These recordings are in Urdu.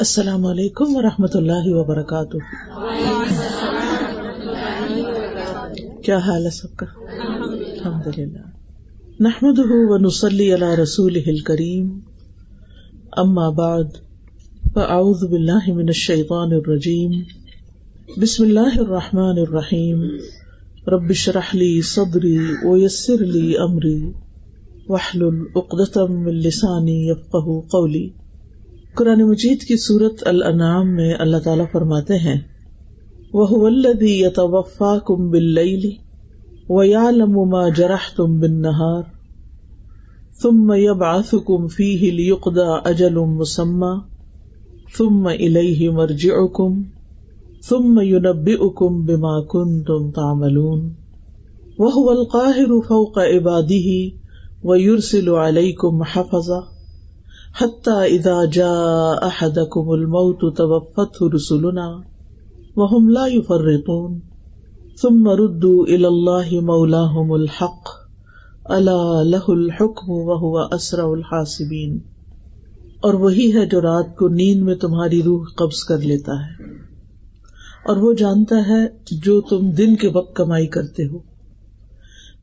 السلام علیکم و رحمۃ اللہ وبرکاتہ۔ کیا حال ہے سب کا؟ الحمد للہ نحمد و نسلی اللہ رسول کریم اما بعد، فاعوذ باللہ من الشیطان الرجیم۔ بسم اللہ الرحمن الرحیم۔ ربش رحلی صدری ویسر لی امری۔ وحلل اقدتم من لسانی یفقہ قولی۔ قرآن مجید کی صورت الانعام میں اللہ تعالیٰ فرماتے ہیں وہ الدی یتوفا کم بل و یا الذی یتوفاکم باللیل ویعلم ما جرحتم بالنہار ثم یبعثکم فیہ لیقضى اجل مسمى ثم الیہ مرجعکم ثم ينبئکم بما کنتم تعملون وهو القاہر فوق عباده ويرسل علیکم حفظہ حتى اذا جاء احدكم الموت توفته رسلنا وهم لا يفرطون. ثم ردوا الى الله مولاهم الحق. الا له الحكم وهو اسرع الحاسبين. اور وہی ہے جو رات کو نیند میں تمہاری روح قبض کر لیتا ہے. اور وہ جانتا ہے جو تم دن کے وقت کمائی کرتے ہو.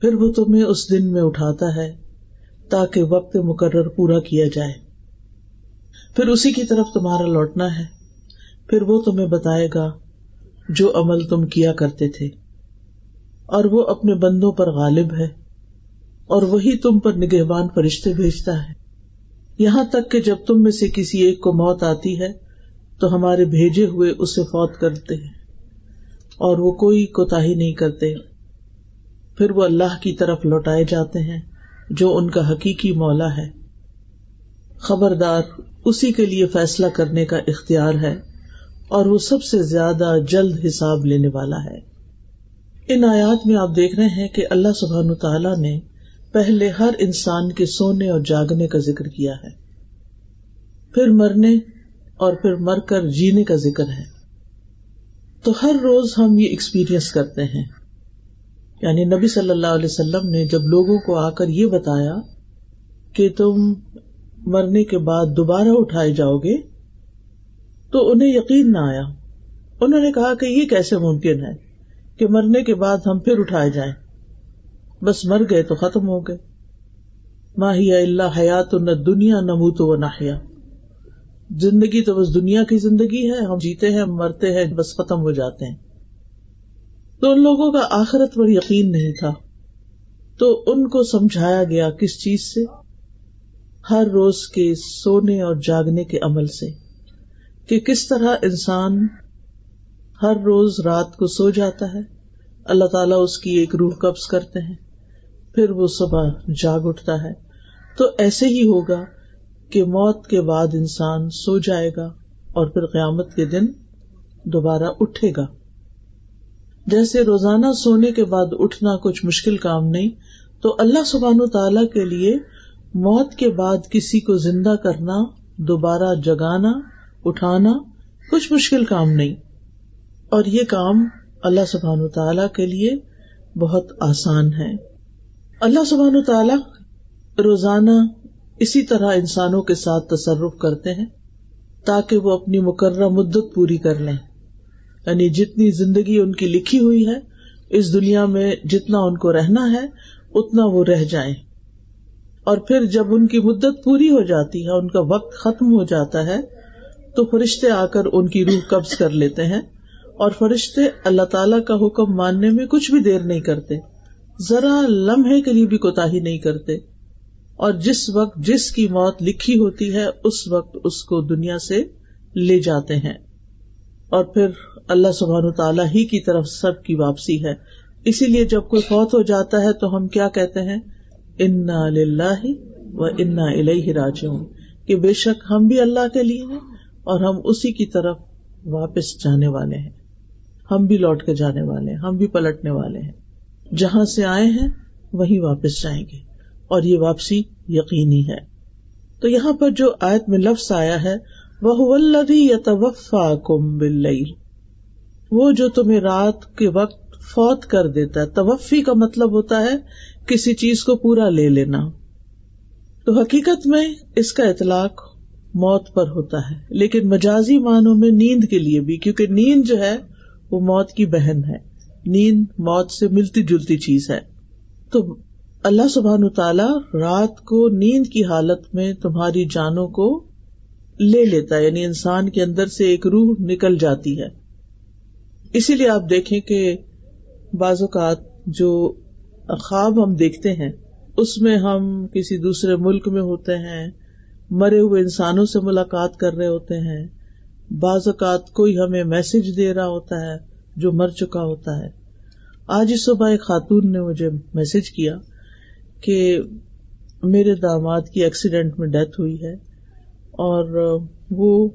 پھر وہ تمہیں اس دن میں اٹھاتا ہے تاکہ وقت مقرر پورا کیا جائے. پھر اسی کی طرف تمہارا لوٹنا ہے۔ پھر وہ تمہیں بتائے گا جو عمل تم کیا کرتے تھے۔ اور وہ اپنے بندوں پر غالب ہے اور وہی تم پر نگہبان فرشتے بھیجتا ہے۔ یہاں تک کہ جب تم میں سے کسی ایک کو موت آتی ہے، تو ہمارے بھیجے ہوئے اسے فوت کرتے ہیں۔ اور وہ کوئی کوتا ہی نہیں کرتے۔ پھر وہ اللہ کی طرف لوٹائے جاتے ہیں، جو ان کا حقیقی مولا ہے۔ خبردار، اسی کے لیے فیصلہ کرنے کا اختیار ہے اور وہ سب سے زیادہ جلد حساب لینے والا ہے۔ ان آیات میں آپ دیکھ رہے ہیں کہ اللہ سبحان تعالیٰ نے پہلے ہر انسان کے سونے اور جاگنے کا ذکر کیا ہے۔ پھر مرنے اور پھر مر کر جینے کا ذکر ہے۔ تو ہر روز ہم یہ ایکسپیرئنس کرتے ہیں۔ یعنی نبی صلی اللہ علیہ وسلم نے جب لوگوں کو آ کر یہ بتایا کہ تم مرنے کے بعد دوبارہ اٹھائے جاؤ گے تو انہیں یقین نہ آیا۔ انہوں نے کہا کہ یہ کیسے ممکن ہے کہ مرنے کے بعد ہم پھر اٹھائے جائیں۔ بس مر گئے تو ختم ہو گئے۔ ماہیا اللہ حیات نہ دنیا نہ منہ تو نہ زندگی تو بس دنیا کی زندگی ہے۔ ہم جیتے ہیں، مرتے ہیں، بس ختم ہو جاتے ہیں۔ تو ان لوگوں کا آخرت پر یقین نہیں تھا۔ تو ان کو سمجھایا گیا کس چیز سے؟ ہر روز کے سونے اور جاگنے کے عمل سے کہ کس طرح انسان ہر روز رات کو سو جاتا ہے، اللہ تعالیٰ اس کی ایک روح قبض کرتے ہیں، پھر وہ صبح جاگ اٹھتا ہے۔ تو ایسے ہی ہوگا کہ موت کے بعد انسان سو جائے گا اور پھر قیامت کے دن دوبارہ اٹھے گا۔ جیسے روزانہ سونے کے بعد اٹھنا کچھ مشکل کام نہیں، تو اللہ سبحان و تعالی کے لیے موت کے بعد کسی کو زندہ کرنا، دوبارہ جگانا، اٹھانا کچھ مشکل کام نہیں۔ اور یہ کام اللہ سبحان تعالی کے لیے بہت آسان ہے۔ اللہ سبحان تعالی روزانہ اسی طرح انسانوں کے ساتھ تصرف کرتے ہیں تاکہ وہ اپنی مقررہ مدت پوری کر لیں۔ یعنی جتنی زندگی ان کی لکھی ہوئی ہے، اس دنیا میں جتنا ان کو رہنا ہے، اتنا وہ رہ جائیں۔ اور پھر جب ان کی مدت پوری ہو جاتی ہے، ان کا وقت ختم ہو جاتا ہے، تو فرشتے آ کر ان کی روح قبض کر لیتے ہیں اور فرشتے اللہ تعالی کا حکم ماننے میں کچھ بھی دیر نہیں کرتے۔ ذرا لمحے کے لیے بھی کوتا ہی نہیں کرتے۔ اور جس وقت جس کی موت لکھی ہوتی ہے، اس وقت اس کو دنیا سے لے جاتے ہیں۔ اور پھر اللہ سبحان تعالیٰ ہی کی طرف سب کی واپسی ہے۔ اسی لیے جب کوئی فوت ہو جاتا ہے، تو ہم کیا کہتے ہیں؟ انا لاہ و انا الہ راج کہ بے شک ہم بھی اللہ کے لیے ہیں اور ہم اسی کی طرف واپس جانے والے ہیں۔ ہم بھی لوٹ کے جانے والے ہیں، ہم بھی پلٹنے والے ہیں۔ جہاں سے آئے ہیں، وہیں واپس جائیں گے۔ اور یہ واپسی یقینی ہے۔ تو یہاں پر جو آیت میں لفظ آیا ہے وہ یتوفا کم بل وہ جو تمہیں رات کے وقت فوت کر دیتا ہے، توفی کا مطلب ہوتا ہے کسی چیز کو پورا لے لینا۔ تو حقیقت میں اس کا اطلاق موت پر ہوتا ہے، لیکن مجازی معنوں میں نیند کے لیے بھی، کیونکہ نیند جو ہے وہ موت کی بہن ہے۔ نیند موت سے ملتی جلتی چیز ہے۔ تو اللہ سبحان تعالی رات کو نیند کی حالت میں تمہاری جانوں کو لے لیتا ہے یعنی انسان کے اندر سے ایک روح نکل جاتی ہے۔ اسی لیے آپ دیکھیں کہ بعض اوقات جو خواب ہم دیکھتے ہیں، اس میں ہم کسی دوسرے ملک میں ہوتے ہیں، مرے ہوئے انسانوں سے ملاقات کر رہے ہوتے ہیں، بعض اوقات کوئی ہمیں میسج دے رہا ہوتا ہے جو مر چکا ہوتا ہے۔ آج اس صبح ایک خاتون نے مجھے میسج کیا کہ میرے داماد کی ایکسیڈینٹ میں ڈیتھ ہوئی ہے اور وہ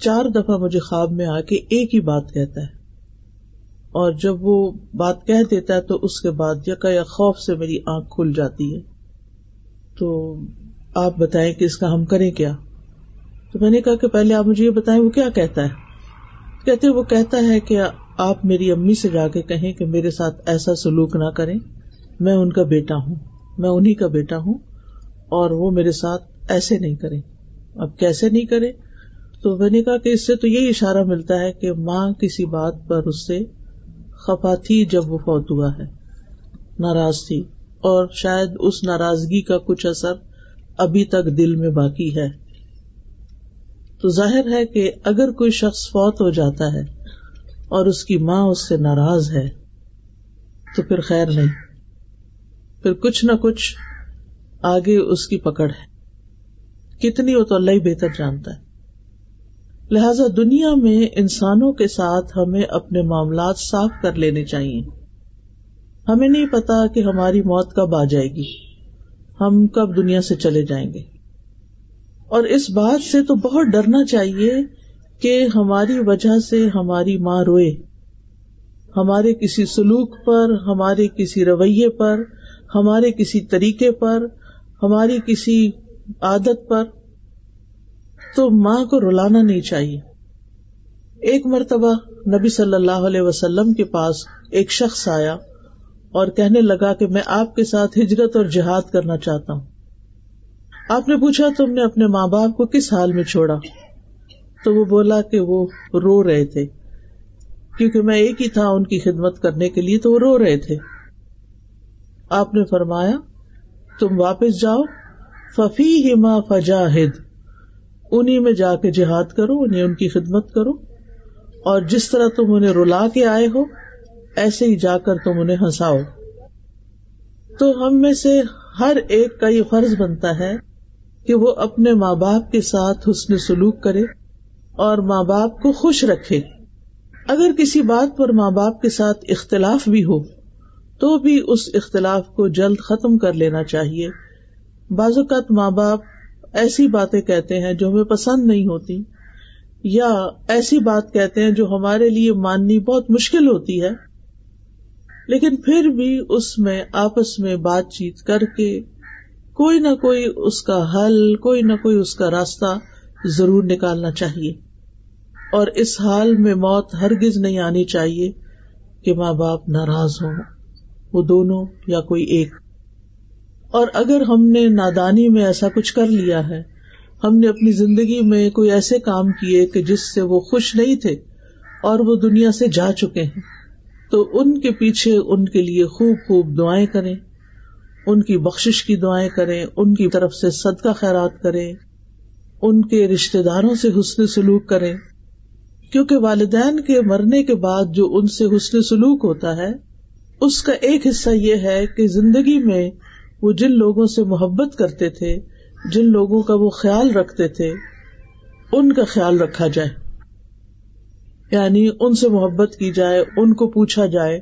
چار دفعہ مجھے خواب میں آ کے ایک ہی بات کہتا ہے۔ اور جب وہ بات کہہ دیتا ہے تو اس کے بعد یکا یا خوف سے میری آنکھ کھل جاتی ہے۔ تو آپ بتائیں کہ اس کا ہم کریں کیا؟ تو میں نے کہا کہ پہلے آپ مجھے یہ بتائیں، وہ کیا کہتا ہے؟ کہتے وہ کہتا ہے کہ آپ میری امی سے جا کے کہیں کہ میرے ساتھ ایسا سلوک نہ کریں۔ میں ان کا بیٹا ہوں، میں انہیں کا بیٹا ہوں اور وہ میرے ساتھ ایسے نہیں کرے اب کیسے نہیں کرے تو میں نے کہا کہ اس سے تو یہی اشارہ ملتا ہے کہ ماں کسی بات پر اس سے خفا تھی جب وہ فوت ہوا ہے۔ ناراض تھی اور شاید اس ناراضگی کا کچھ اثر ابھی تک دل میں باقی ہے۔ تو ظاہر ہے کہ اگر کوئی شخص فوت ہو جاتا ہے اور اس کی ماں اس سے ناراض ہے، تو پھر خیر نہیں۔ پھر کچھ نہ کچھ آگے اس کی پکڑ ہے۔ کتنی وہ تو اللہ ہی بہتر جانتا ہے۔ لہذا دنیا میں انسانوں کے ساتھ ہمیں اپنے معاملات صاف کر لینے چاہیے۔ ہمیں نہیں پتا کہ ہماری موت کب آ جائے گی۔ ہم کب دنیا سے چلے جائیں گے۔ اور اس بات سے تو بہت ڈرنا چاہیے کہ ہماری وجہ سے ہماری ماں روئے۔ ہمارے کسی سلوک پر، ہمارے کسی رویے پر، ہمارے کسی طریقے پر، ہماری کسی عادت پر۔ تو ماں کو رلانا نہیں چاہیے۔ ایک مرتبہ نبی صلی اللہ علیہ وسلم کے پاس ایک شخص آیا اور کہنے لگا کہ میں آپ کے ساتھ ہجرت اور جہاد کرنا چاہتا ہوں۔ آپ نے پوچھا، تم نے اپنے ماں باپ کو کس حال میں چھوڑا؟ تو وہ بولا کہ وہ رو رہے تھے۔ کیونکہ میں ایک ہی تھا ان کی خدمت کرنے کے لیے، تو وہ رو رہے تھے۔ آپ نے فرمایا، تم واپس جاؤ ففی ہما فجاہد۔ انہیں میں جا کے جہاد کرو، انہیں ان کی خدمت کرو۔ اور جس طرح تم انہیں رلا کے آئے ہو، ایسے ہی جا کر تم انہیں ہنساؤ۔ تو ہم میں سے ہر ایک کا یہ فرض بنتا ہے کہ وہ اپنے ماں باپ کے ساتھ حسن سلوک کرے اور ماں باپ کو خوش رکھے۔ اگر کسی بات پر ماں باپ کے ساتھ اختلاف بھی ہو، تو بھی اس اختلاف کو جلد ختم کر لینا چاہیے۔ بعض اوقات ماں باپ ایسی باتیں کہتے ہیں جو ہمیں پسند نہیں ہوتی، یا ایسی بات کہتے ہیں جو ہمارے لیے ماننی بہت مشکل ہوتی ہے، لیکن پھر بھی اس میں آپس میں بات چیت کر کے کوئی نہ کوئی اس کا حل، کوئی نہ کوئی اس کا راستہ ضرور نکالنا چاہیے۔ اور اس حال میں موت ہرگز نہیں آنی چاہیے کہ ماں باپ ناراض ہوں، وہ دونوں یا کوئی ایک۔ اور اگر ہم نے نادانی میں ایسا کچھ کر لیا ہے، ہم نے اپنی زندگی میں کوئی ایسے کام کیے کہ جس سے وہ خوش نہیں تھے اور وہ دنیا سے جا چکے ہیں۔ تو ان کے پیچھے ان کے لیے خوب خوب دعائیں کریں، ان کی بخش کی دعائیں کریں، ان کی طرف سے صدقہ خیرات کریں، ان کے رشتے داروں سے حسن سلوک کریں۔ کیونکہ والدین کے مرنے کے بعد جو ان سے حسن سلوک ہوتا ہے، اس کا ایک حصہ یہ ہے کہ زندگی میں وہ جن لوگوں سے محبت کرتے تھے، جن لوگوں کا وہ خیال رکھتے تھے، ان کا خیال رکھا جائے۔ یعنی ان سے محبت کی جائے، ان کو پوچھا جائے۔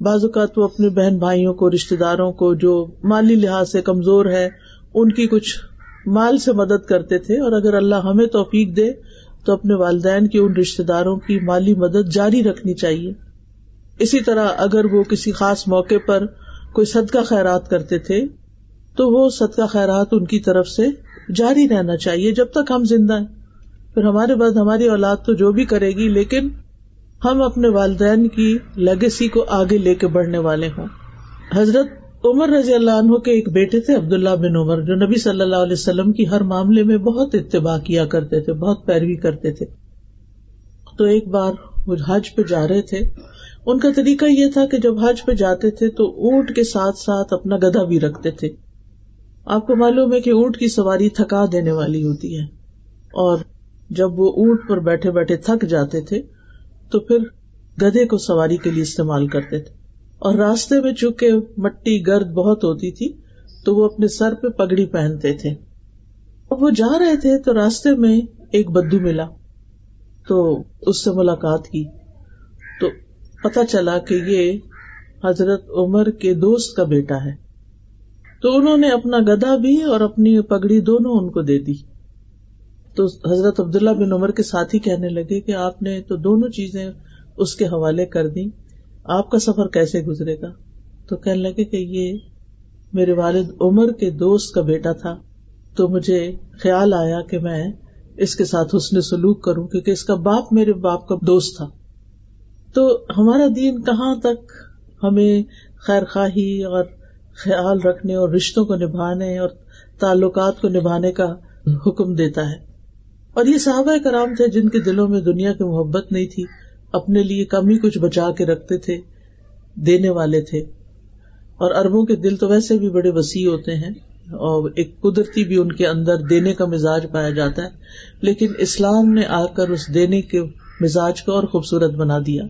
بعض اوقات وہ اپنے بہن بھائیوں کو رشتے داروں کو جو مالی لحاظ سے کمزور ہے، ان کی کچھ مال سے مدد کرتے تھے۔ اور اگر اللہ ہمیں توفیق دے، تو اپنے والدین کی، ان رشتے داروں کی مالی مدد جاری رکھنی چاہیے۔ اسی طرح اگر وہ کسی خاص موقع پر کوئی صدقہ خیرات کرتے تھے تو وہ صدقہ خیرات ان کی طرف سے جاری رہنا چاہیے جب تک ہم زندہ ہیں۔ پھر ہمارے بعد ہماری اولاد تو جو بھی کرے گی، لیکن ہم اپنے والدین کی لیگیسی کو آگے لے کے بڑھنے والے ہوں۔ حضرت عمر رضی اللہ عنہ کے ایک بیٹے تھے، عبداللہ بن عمر، جو نبی صلی اللہ علیہ وسلم کی ہر معاملے میں بہت اتباع کیا کرتے تھے، بہت پیروی کرتے تھے۔ تو ایک بار وہ حج پہ جا رہے تھے۔ ان کا طریقہ یہ تھا کہ جب حج پہ جاتے تھے تو اونٹ کے ساتھ ساتھ اپنا گدھا بھی رکھتے تھے۔ آپ کو معلوم ہے کہ اونٹ کی سواری تھکا دینے والی ہوتی ہے۔ اور جب وہ اونٹ پر بیٹھے بیٹھے تھک جاتے تھے، تو پھر گدھے کو سواری کے لیے استعمال کرتے تھے۔ اور راستے میں چونکہ مٹی گرد بہت ہوتی تھی، تو وہ اپنے سر پہ پگڑی پہنتے تھے۔ اب وہ جا رہے تھے، تو راستے میں ایک بدو ملا۔ تو اس سے ملاقات کی۔ تو پتا چلا کہ یہ حضرت عمر کے دوست کا بیٹا ہے۔ تو انہوں نے اپنا گدا بھی اور اپنی پگڑی دونوں ان کو دے دی۔ تو حضرت عبداللہ بن عمر کے ساتھ ہی کہنے لگے کہ آپ نے تو دونوں چیزیں اس کے حوالے کر دی آپ کا سفر کیسے گزرے گا؟ تو کہنے لگے کہ یہ میرے والد عمر کے دوست کا بیٹا تھا۔ تو مجھے خیال آیا کہ میں اس کے ساتھ حسن سلوک کروں کیونکہ اس کا باپ میرے باپ کا دوست تھا۔ تو ہمارا دین کہاں تک ہمیں خیر خواہی اور خیال رکھنے اور رشتوں کو نبھانے اور تعلقات کو نبھانے کا حکم دیتا ہے۔ اور یہ صحابہ کرام تھے جن کے دلوں میں دنیا کی محبت نہیں تھی، اپنے لیے کم ہی کچھ بچا کے رکھتے تھے، دینے والے تھے۔ اور اربوں کے دل تو ویسے بھی بڑے وسیع ہوتے ہیں اور ایک قدرتی بھی ان کے اندر دینے کا مزاج پایا جاتا ہے، لیکن اسلام نے آ کر اس دینے کے مزاج کو اور خوبصورت بنا دیا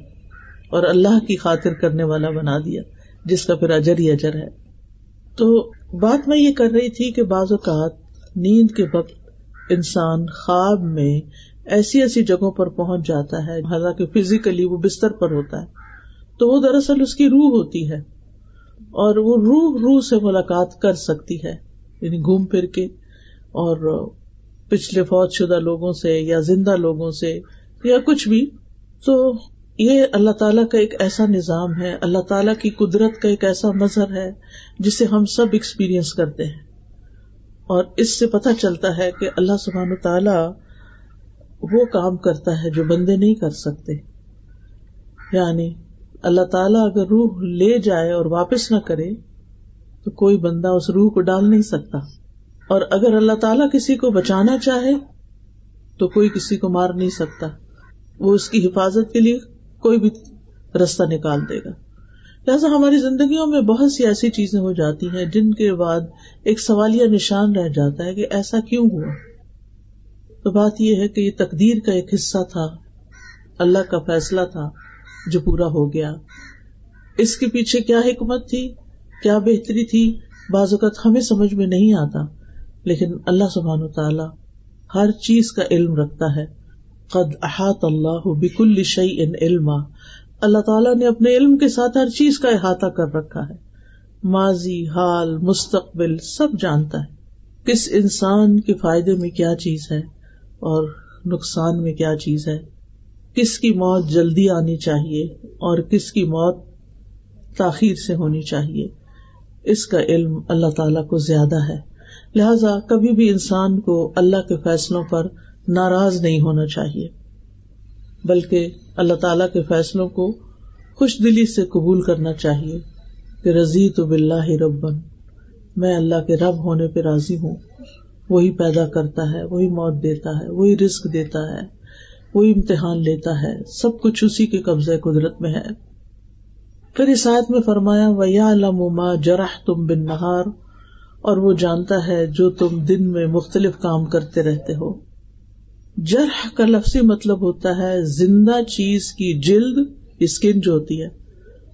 اور اللہ کی خاطر کرنے والا بنا دیا، جس کا پھر اجر ہی اجر ہے۔ تو بات میں یہ کر رہی تھی کہ بعض اوقات نیند کے وقت انسان خواب میں ایسی ایسی جگہوں پر پہنچ جاتا ہے، حالانکہ فزیکلی وہ بستر پر ہوتا ہے، تو وہ دراصل اس کی روح ہوتی ہے اور وہ روح روح سے ملاقات کر سکتی ہے یعنی گھوم پھر کے اور پچھلے فوج شدہ لوگوں سے یا زندہ لوگوں سے یا کچھ بھی۔ تو یہ اللہ تعالیٰ کا ایک ایسا نظام ہے، اللہ تعالیٰ کی قدرت کا ایک ایسا مظہر ہے جسے ہم سب ایکسپیرئنس کرتے ہیں۔ اور اس سے پتہ چلتا ہے کہ اللہ سبحان تعالیٰ وہ کام کرتا ہے جو بندے نہیں کر سکتے۔ یعنی اللہ تعالیٰ اگر روح لے جائے اور واپس نہ کرے تو کوئی بندہ اس روح کو ڈال نہیں سکتا۔ اور اگر اللہ تعالیٰ کسی کو بچانا چاہے تو کوئی کسی کو مار نہیں سکتا۔ وہ اس کی حفاظت کے لیے کوئی بھی رستہ نکال دے گا۔ لہٰذا ہماری زندگیوں میں بہت سی ایسی چیزیں ہو جاتی ہیں جن کے بعد ایک سوالیہ نشان رہ جاتا ہے کہ ایسا کیوں ہوا؟ تو بات یہ ہے کہ یہ تقدیر کا ایک حصہ تھا، اللہ کا فیصلہ تھا جو پورا ہو گیا۔ اس کے پیچھے کیا حکمت تھی؟ کیا بہتری تھی؟ بعض اوقات ہمیں سمجھ میں نہیں آتا، لیکن اللہ سبحان و تعالی ہر چیز کا علم رکھتا ہے۔ قد احاط اللہ بک الشعی ان علما۔ اللہ تعالیٰ نے اپنے علم کے ساتھ ہر چیز کا احاطہ کر رکھا ہے۔ ماضی، حال، مستقبل سب جانتا ہے۔ کس انسان کے فائدے میں کیا چیز ہے اور نقصان میں کیا چیز ہے؟ کس کی موت جلدی آنی چاہیے اور کس کی موت تاخیر سے ہونی چاہیے؟ اس کا علم اللہ تعالی کو زیادہ ہے۔ لہذا کبھی بھی انسان کو اللہ کے فیصلوں پر ناراض نہیں ہونا چاہیے، بلکہ اللہ تعالی کے فیصلوں کو خوش دلی سے قبول کرنا چاہیے کہ رضی تو بلّہ ربن میں اللہ کے رب ہونے پہ راضی ہوں۔ وہی پیدا کرتا ہے، وہی موت دیتا ہے، وہی رسک دیتا ہے، وہی امتحان لیتا ہے۔ سب کچھ اسی کے قبضے قدرت میں ہے۔ پھر اس آیت میں فرمایا ویا لما جرح تم بن نہار اور وہ جانتا ہے جو تم دن میں مختلف کام کرتے رہتے ہو۔ جرح کا لفظی مطلب ہوتا ہے زندہ چیز کی جلد اسکن جو ہوتی ہے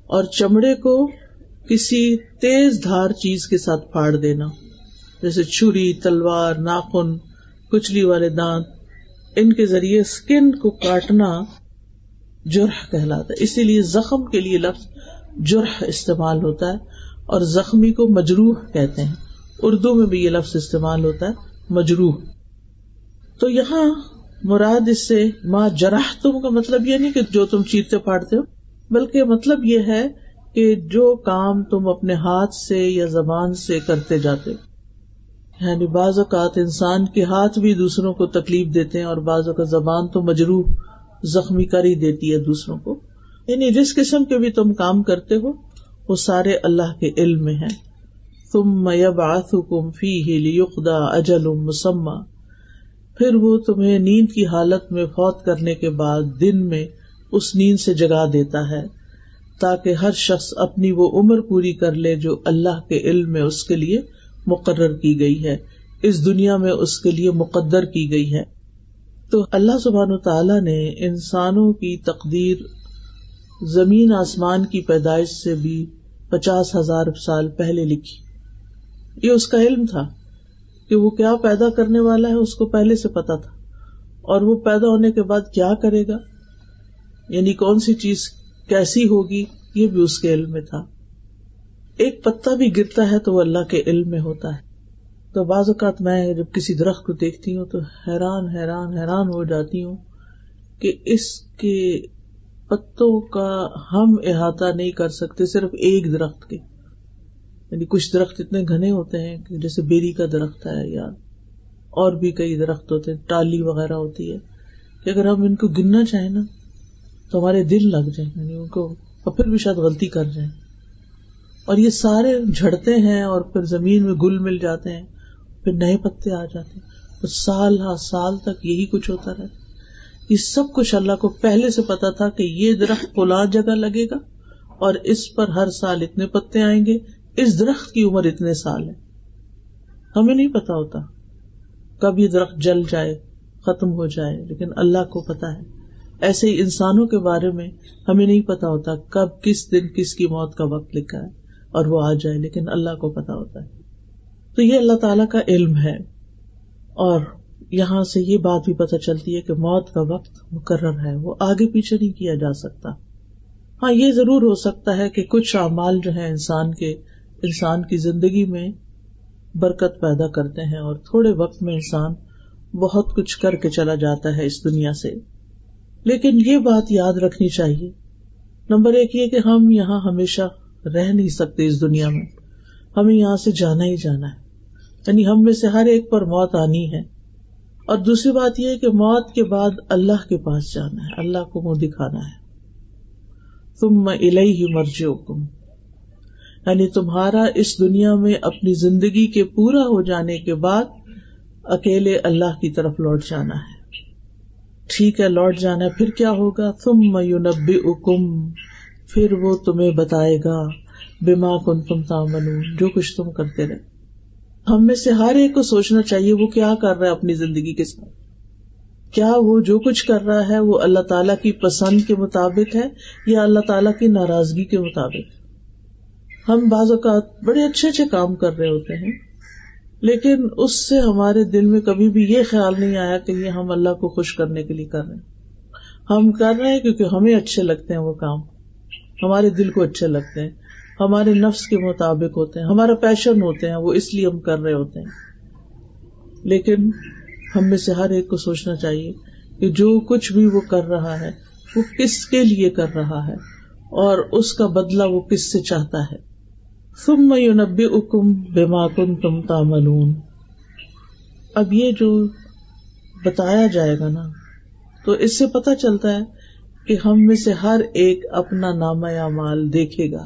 اور چمڑے کو کسی تیز دھار چیز کے ساتھ پھاڑ دینا، جیسے چھری، تلوار، ناخن، کچلی والے دانت، ان کے ذریعے اسکن کو کاٹنا جرح کہلاتا ہے۔ اسی لیے زخم کے لیے لفظ جرح استعمال ہوتا ہے اور زخمی کو مجروح کہتے ہیں۔ اردو میں بھی یہ لفظ استعمال ہوتا ہے، مجروح۔ تو یہاں مراد اس سے ماں جراہ تم کا مطلب یہ نہیں کہ جو تم چیرتے پھاڑتے ہو، بلکہ مطلب یہ ہے کہ جو کام تم اپنے ہاتھ سے یا زبان سے کرتے جاتے یعنی بعض اوقات انسان کے ہاتھ بھی دوسروں کو تکلیف دیتے ہیں اور بعض اوقات زبان تو مجروح، زخمی کر ہی دیتی ہے دوسروں کو۔ یعنی جس قسم کے بھی تم کام کرتے ہو، وہ سارے اللہ کے علم میں ہیں۔ تم یبعثکم فیہ لیقدا اجل مسمى پھر وہ تمہیں نیند کی حالت میں فوت کرنے کے بعد دن میں اس نیند سے جگا دیتا ہے، تاکہ ہر شخص اپنی وہ عمر پوری کر لے جو اللہ کے علم میں اس کے لیے مقرر کی گئی ہے، اس دنیا میں اس کے لیے مقدر کی گئی ہے۔ تو اللہ سبحان و تعالی نے انسانوں کی تقدیر زمین آسمان کی پیدائش سے بھی پچاس ہزار سال پہلے لکھی۔ یہ اس کا علم تھا۔ کہ وہ کیا پیدا کرنے والا ہے اس کو پہلے سے پتا تھا۔ اور وہ پیدا ہونے کے بعد کیا کرے گا؟ یعنی کون سی چیز کیسی ہوگی؟ یہ بھی اس کے علم میں تھا۔ ایک پتا بھی گرتا ہے تو وہ اللہ کے علم میں ہوتا ہے۔ تو بعض اوقات میں جب کسی درخت کو دیکھتی ہوں تو حیران حیران حیران ہو جاتی ہوں کہ اس کے پتوں کا ہم احاطہ نہیں کر سکتے، صرف ایک درخت کے۔ یعنی کچھ درخت اتنے گھنے ہوتے ہیں کہ جیسے بیری کا درخت ہے یا اور بھی کئی درخت ہوتے ہیں، ٹالی وغیرہ ہوتی ہے، کہ اگر ہم ان کو گننا چاہیں نا، تو ہمارے دل لگ جائیں یعنی ان کو، اور پھر بھی شاید غلطی کر جائیں۔ اور یہ سارے جھڑتے ہیں اور پھر زمین میں گل مل جاتے ہیں، پھر نئے پتے آ جاتے ہیں۔ تو سال ہر سال تک یہی کچھ ہوتا رہتا یہ سب کچھ اللہ کو پہلے سے پتا تھا کہ یہ درخت فلاں جگہ لگے گا اور اس پر ہر سال اتنے پتے آئیں گے۔ اس درخت کی عمر اتنے سال ہے۔ ہمیں نہیں پتا ہوتا۔ کب یہ درخت جل جائے، ختم ہو جائے، لیکن اللہ کو پتا ہے۔ ایسے ہی انسانوں کے بارے میں ہمیں نہیں پتا ہوتا کب کس دن کس کی موت کا وقت لکھا ہے اور وہ آ جائے، لیکن اللہ کو پتا ہوتا ہے۔ تو یہ اللہ تعالی کا علم ہے۔ اور یہاں سے یہ بات بھی پتہ چلتی ہے کہ موت کا وقت مقرر ہے، وہ آگے پیچھے نہیں کیا جا سکتا۔ ہاں یہ ضرور ہو سکتا ہے کہ کچھ اعمال جو ہے انسان کے انسان کی زندگی میں برکت پیدا کرتے ہیں اور تھوڑے وقت میں انسان بہت کچھ کر کے چلا جاتا ہے اس دنیا سے۔ لیکن یہ بات یاد رکھنی چاہیے۔ نمبر ایک یہ کہ ہم یہاں ہمیشہ رہ نہیں سکتے اس دنیا میں۔ ہمیں یہاں سے جانا ہی جانا ہے۔ یعنی ہم میں سے ہر ایک پر موت آنی ہے۔ اور دوسری بات یہ کہ موت کے بعد اللہ کے پاس جانا ہے۔ اللہ کو منہ دکھانا ہے۔ تم میں ہی مرجی حکم یعنی تمہارا اس دنیا میں اپنی زندگی کے پورا ہو جانے کے بعد اکیلے اللہ کی طرف لوٹ جانا ہے۔ ٹھیک ہے، لوٹ جانا پھر کیا ہوگا؟ تم میونبی اکم پھر وہ تمہیں بتائے گا بیما کن تم تامن جو کچھ تم کرتے رہے۔ ہم میں سے ہر ایک کو سوچنا چاہیے، وہ کیا کر رہا ہے اپنی زندگی کے ساتھ؟ کیا وہ جو کچھ کر رہا ہے، وہ اللہ تعالیٰ کی پسند کے مطابق ہے یا اللہ تعالیٰ کی ناراضگی کے مطابق؟ ہم بعض اوقات بڑے اچھے اچھے کام کر رہے ہوتے ہیں، لیکن اس سے ہمارے دل میں کبھی بھی یہ خیال نہیں آیا کہ یہ ہم اللہ کو خوش کرنے کے لیے کر رہے ہیں۔ ہم کر رہے ہیں کیونکہ ہمیں اچھے لگتے ہیں وہ کام۔ ہمارے دل کو اچھے لگتے ہیں۔ ہمارے نفس کے مطابق ہوتے ہیں۔ ہمارا پیشن ہوتے ہیں، وہ اس لیے ہم کر رہے ہوتے ہیں۔ لیکن ہم میں سے ہر ایک کو سوچنا چاہیے کہ جو کچھ بھی وہ کر رہا ہے، وہ کس کے لیے کر رہا ہے؟ اور اس کا بدلہ وہ کس سے چاہتا ہے؟ تم یونبی اکم بے کن تم تاملون اب یہ جو بتایا جائے گا نا، تو اس سے پتا چلتا ہے کہ ہم میں سے ہر ایک اپنا نام یا مال دیکھے گا۔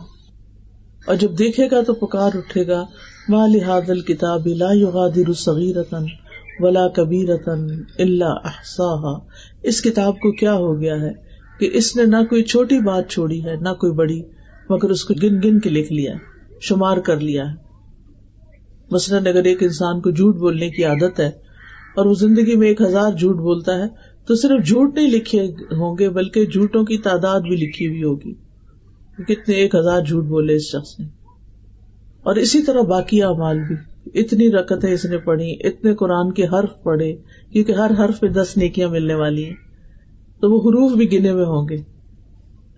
اور جب دیکھے گا تو پکار اٹھے گا مال حادل کتاب لا یغادر صغیرتن ولا کبیرتن اللہ احسا اس کتاب کو کیا ہو گیا ہے کہ اس نے نہ کوئی چھوٹی بات چھوڑی ہے، نہ کوئی بڑی، مگر اس کو گن گن کے لکھ لیا ہے۔ شمار کر لیا ہے۔ مثلاً اگر ایک انسان کو جھوٹ بولنے کی عادت ہے اور وہ زندگی میں ایک ہزار جھوٹ بولتا ہے، تو صرف جھوٹ نہیں لکھے ہوں گے، بلکہ جھوٹوں کی تعداد بھی لکھی ہوئی ہوگی۔ کتنے ایک ہزار جھوٹ بولے اس شخص نے۔ اور اسی طرح باقی اعمال بھی۔ اتنی رکتیں اس نے پڑھی، اتنے قرآن کے حرف پڑھے، کیونکہ ہر حرف پہ دس نیکیاں ملنے والی ہیں۔ تو وہ حروف بھی گنے ہوئے ہوں گے۔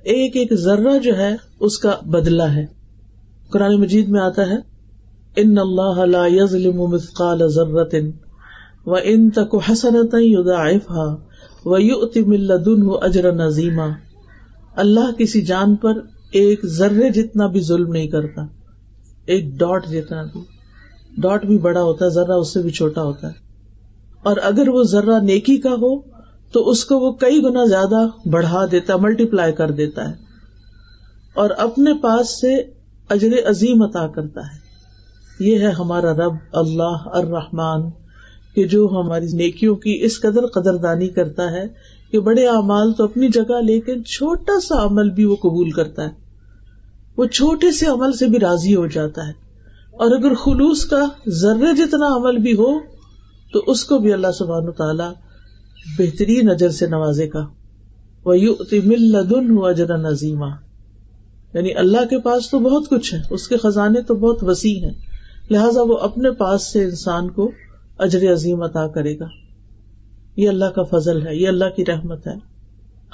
ایک ایک ذرہ جو ہے، اس کا بدلہ ہے۔ قرآن مجید میں آتا ہے، ان اللہ لا يظلم مثقال ذرة وان تك حسنة يضاعفها ويؤتي من لدنه اجرا عظيما اللہ کسی جان پر ایک ذرے جتنا بھی ظلم نہیں کرتا، ایک ڈاٹ جتنا بھی۔ ڈاٹ بھی بڑا ہوتا ہے ذرا اس سے بھی چھوٹا ہوتا ہے۔ اور اگر وہ ذرا نیکی کا ہو، تو اس کو وہ کئی گنا زیادہ بڑھا دیتا ملٹی پلائی کر دیتا ہے۔ اور اپنے پاس سے اجر عظیم عطا کرتا ہے۔ یہ ہے ہمارا رب اللہ الرحمان کہ جو ہماری نیکیوں کی اس قدر قدر دانی کرتا ہے کہ بڑے اعمال تو اپنی جگہ لیکن چھوٹا سا عمل بھی وہ قبول کرتا ہے۔ وہ چھوٹے سے عمل سے بھی راضی ہو جاتا ہے۔ اور اگر خلوص کا ذرے جتنا عمل بھی ہو، تو اس کو بھی اللہ سبحان تعالی بہترین نظر سے نوازے گا۔ وہ یو لدن ہوا جنا نظیمہ یعنی اللہ کے پاس تو بہت کچھ ہے، اس کے خزانے تو بہت وسیع ہیں۔ لہٰذا وہ اپنے پاس سے انسان کو اجر عظیم عطا کرے گا۔ یہ اللہ کا فضل ہے، یہ اللہ کی رحمت ہے۔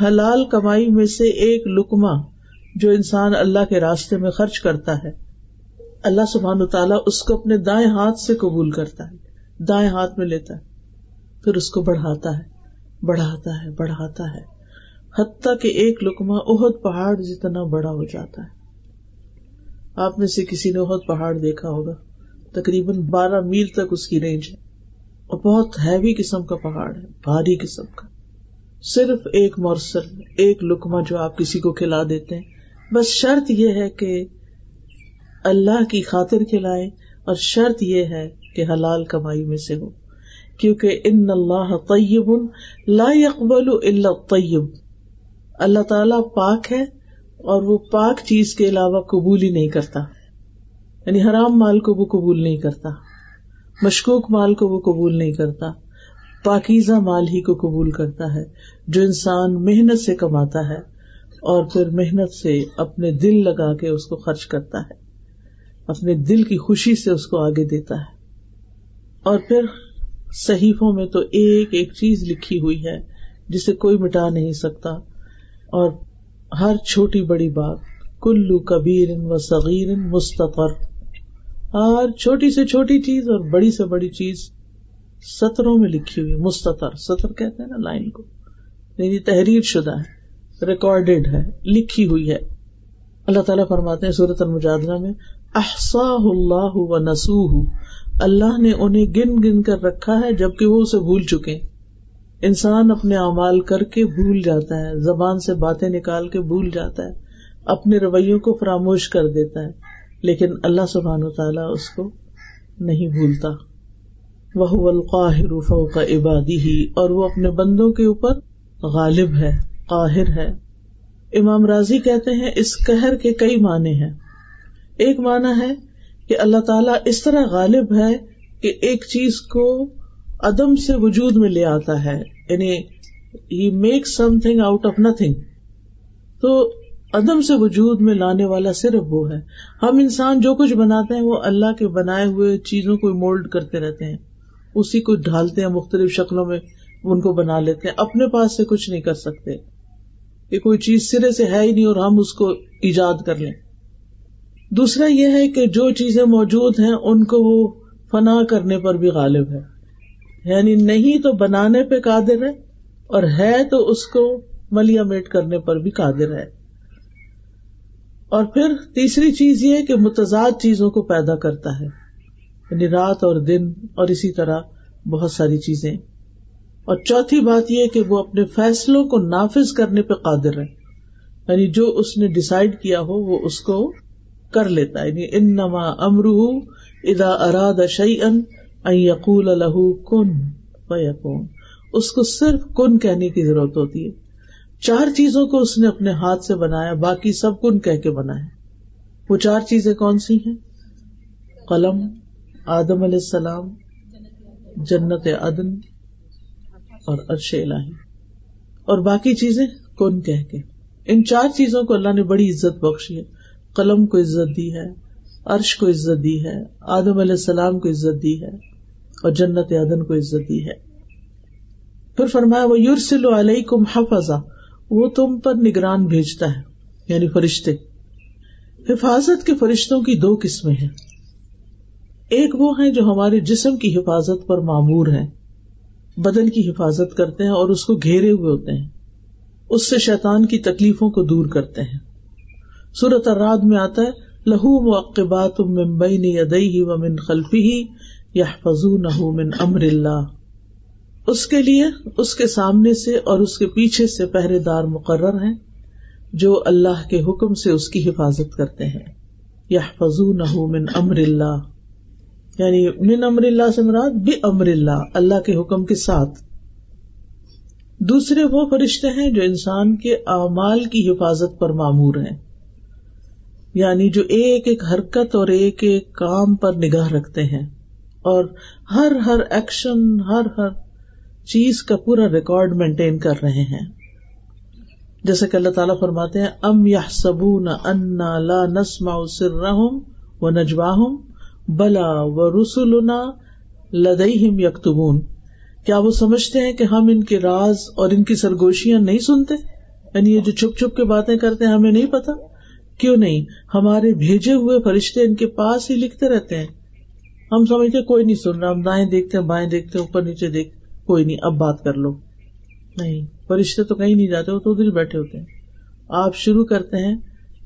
حلال کمائی میں سے ایک لکما جو انسان اللہ کے راستے میں خرچ کرتا ہے، اللہ سبحان و تعالیٰ اس کو اپنے دائیں ہاتھ سے قبول کرتا ہے، دائیں ہاتھ میں لیتا ہے، پھر اس کو بڑھاتا ہے بڑھاتا ہے بڑھاتا ہے۔ حتیٰ کہ ایک لکما اہد پہاڑ جتنا بڑا ہو جاتا ہے۔ آپ میں سے کسی نے اہد پہاڑ دیکھا ہوگا، تقریباً بارہ میل تک اس کی رینج ہے۔ اور بہت ہیوی قسم کا پہاڑ ہے، بھاری قسم کا۔ صرف ایک مورسر ایک لکما جو آپ کسی کو کھلا دیتے ہیں۔ بس شرط یہ ہے کہ اللہ کی خاطر کھلائے اور شرط یہ ہے کہ حلال کمائی میں سے ہو۔ کیونکہ ان اللہ طیب لا يقبل الا طیب اللہ تعالی پاک ہے اور وہ پاک چیز کے علاوہ قبول ہی نہیں کرتا۔ یعنی حرام مال کو وہ قبول نہیں کرتا، مشکوک مال کو وہ قبول نہیں کرتا، پاکیزہ مال ہی کو قبول کرتا ہے جو انسان محنت سے کماتا ہے اور پھر محنت سے اپنے دل لگا کے اس کو خرچ کرتا ہے، اپنے دل کی خوشی سے اس کو آگے دیتا ہے۔ اور پھر صحیفوں میں تو ایک ایک چیز لکھی ہوئی ہے جسے کوئی مٹا نہیں سکتا۔ اور ہر چھوٹی بڑی بات، کلو کبیر و صغیر مستقر ہر چھوٹی سے چھوٹی چیز اور بڑی سے بڑی چیز سطروں میں لکھی ہوئی، مستطر۔ سطر کہتے ہیں نا لائن کو۔ یعنی تحریر شدہ ہے ریکارڈیڈ ہے، لکھی ہوئی ہے۔ اللہ تعالیٰ فرماتے ہیں صورت المجادلہ میں احسا اللہ و نسو اللہ نے انہیں گن گن کر رکھا ہے جبکہ وہ اسے بھول چکے۔ انسان اپنے اعمال کر کے بھول جاتا ہے، زبان سے باتیں نکال کے بھول جاتا ہے، اپنے رویوں کو فراموش کر دیتا ہے، لیکن اللہ سبحان و تعالیٰ اس کو نہیں بھولتا۔ وہ القاہر فوق عبادی ہی اور وہ اپنے بندوں کے اوپر غالب ہے، قاہر ہے۔ امام راضی کہتے ہیں، اس قہر کے کئی معنی ہیں۔ ایک معنی ہے کہ اللہ تعالیٰ اس طرح غالب ہے کہ ایک چیز کو عدم سے وجود میں لے آتا ہے یعنی ہی make something out of nothing تو عدم سے وجود میں لانے والا صرف وہ ہے۔ ہم انسان جو کچھ بناتے ہیں، وہ اللہ کے بنائے ہوئے چیزوں کو مولڈ کرتے رہتے ہیں۔ اسی کو ڈھالتے ہیں، مختلف شکلوں میں ان کو بنا لیتے ہیں۔ اپنے پاس سے کچھ نہیں کر سکتے۔ کہ کوئی چیز سرے سے ہے ہی نہیں اور ہم اس کو ایجاد کر لیں۔ دوسرا یہ ہے کہ جو چیزیں موجود ہیں، ان کو وہ فنا کرنے پر بھی غالب ہے۔ یعنی نہیں تو بنانے پہ قادر ہے اور ہے تو اس کو ملیا میٹ کرنے پر بھی قادر ہے۔ اور پھر تیسری چیز یہ کہ متضاد چیزوں کو پیدا کرتا ہے۔ یعنی رات اور دن اور اسی طرح بہت ساری چیزیں۔ اور چوتھی بات یہ کہ وہ اپنے فیصلوں کو نافذ کرنے پہ قادر ہے۔ یعنی جو اس نے ڈسائڈ کیا ہو وہ اس کو کر لیتا ہے۔ یعنی ان نما امرو ادا اراد شعی ان یقول الح کن یقون اس کو صرف کن کہنے کی ضرورت ہوتی ہے۔ چار چیزوں کو اس نے اپنے ہاتھ سے بنایا، باقی سب کن کہہ کے بنایا وہ چار چیزیں کون سی ہیں؟ قلم، آدم علیہ السلام، جنت عدن اور ارش الہی۔ اور باقی چیزیں کن کہہ کے۔ ان چار چیزوں کو اللہ نے بڑی عزت بخشی ہے۔ قلم کو عزت دی ہے، عرش کو عزت دی ہے، آدم علیہ السلام کو عزت دی ہے۔ اور جنت عدن کو عزت دی ہے۔ پھر فرمایا وہ یورسل علیہ کم حفظا۔ وہ تم پر نگران بھیجتا ہے یعنی فرشتے۔ حفاظت کے فرشتوں کی دو قسمیں ہیں۔ ایک وہ ہیں جو ہمارے جسم کی حفاظت پر معمور ہے بدن کی حفاظت کرتے ہیں اور اس کو گھیرے ہوئے ہوتے ہیں۔ اس سے شیطان کی تکلیفوں کو دور کرتے ہیں۔ سورت اراد میں آتا ہے لہو مقبات ممبئی نے ادئی و من خلفی ہی من امر اللہ۔ اس کے لیے، اس کے سامنے سے اور اس کے پیچھے سے پہرے دار مقرر ہیں، جو اللہ کے حکم سے اس کی حفاظت کرتے ہیں۔ یا فضون من امر اللہ۔ یعنی من امر اللہ سے مراد بے امر اللہ اللہ کے حکم کے ساتھ۔ دوسرے وہ فرشتے ہیں جو انسان کے اعمال کی حفاظت پر معمور ہیں۔ یعنی جو ایک ایک حرکت اور ایک ایک کام پر نگاہ رکھتے ہیں۔ اور ہر ہر ایکشن، ہر ہر چیز کا پورا ریکارڈ مینٹین کر رہے ہیں۔ جیسے کہ اللہ تعالیٰ فرماتے ہیں، ام یا سبون انا لا نسما سر و نجواہم، بلا و رسولنا لدئی یکتبون۔ کیا وہ سمجھتے ہیں کہ ہم ان کے راز اور ان کی سرگوشیاں نہیں سنتے؟ یعنی یہ جو چھپ چھپ کے باتیں کرتے ہیں، ہمیں نہیں پتا کیوں نہیں؟ ہمارے بھیجے ہوئے فرشتے ان کے پاس ہی لکھتے رہتے ہیں۔ ہم سمجھتے کوئی نہیں سن رہا، ہم دائیں دیکھتے ہیں، بائیں دیکھتے ہیں، اوپر نیچے دیکھ، کوئی نہیں، اب بات کر لو۔ نہیں، فرشتے تو کہیں نہیں جاتے، وہ تو ادھر بیٹھے ہوتے ہیں۔ آپ شروع کرتے ہیں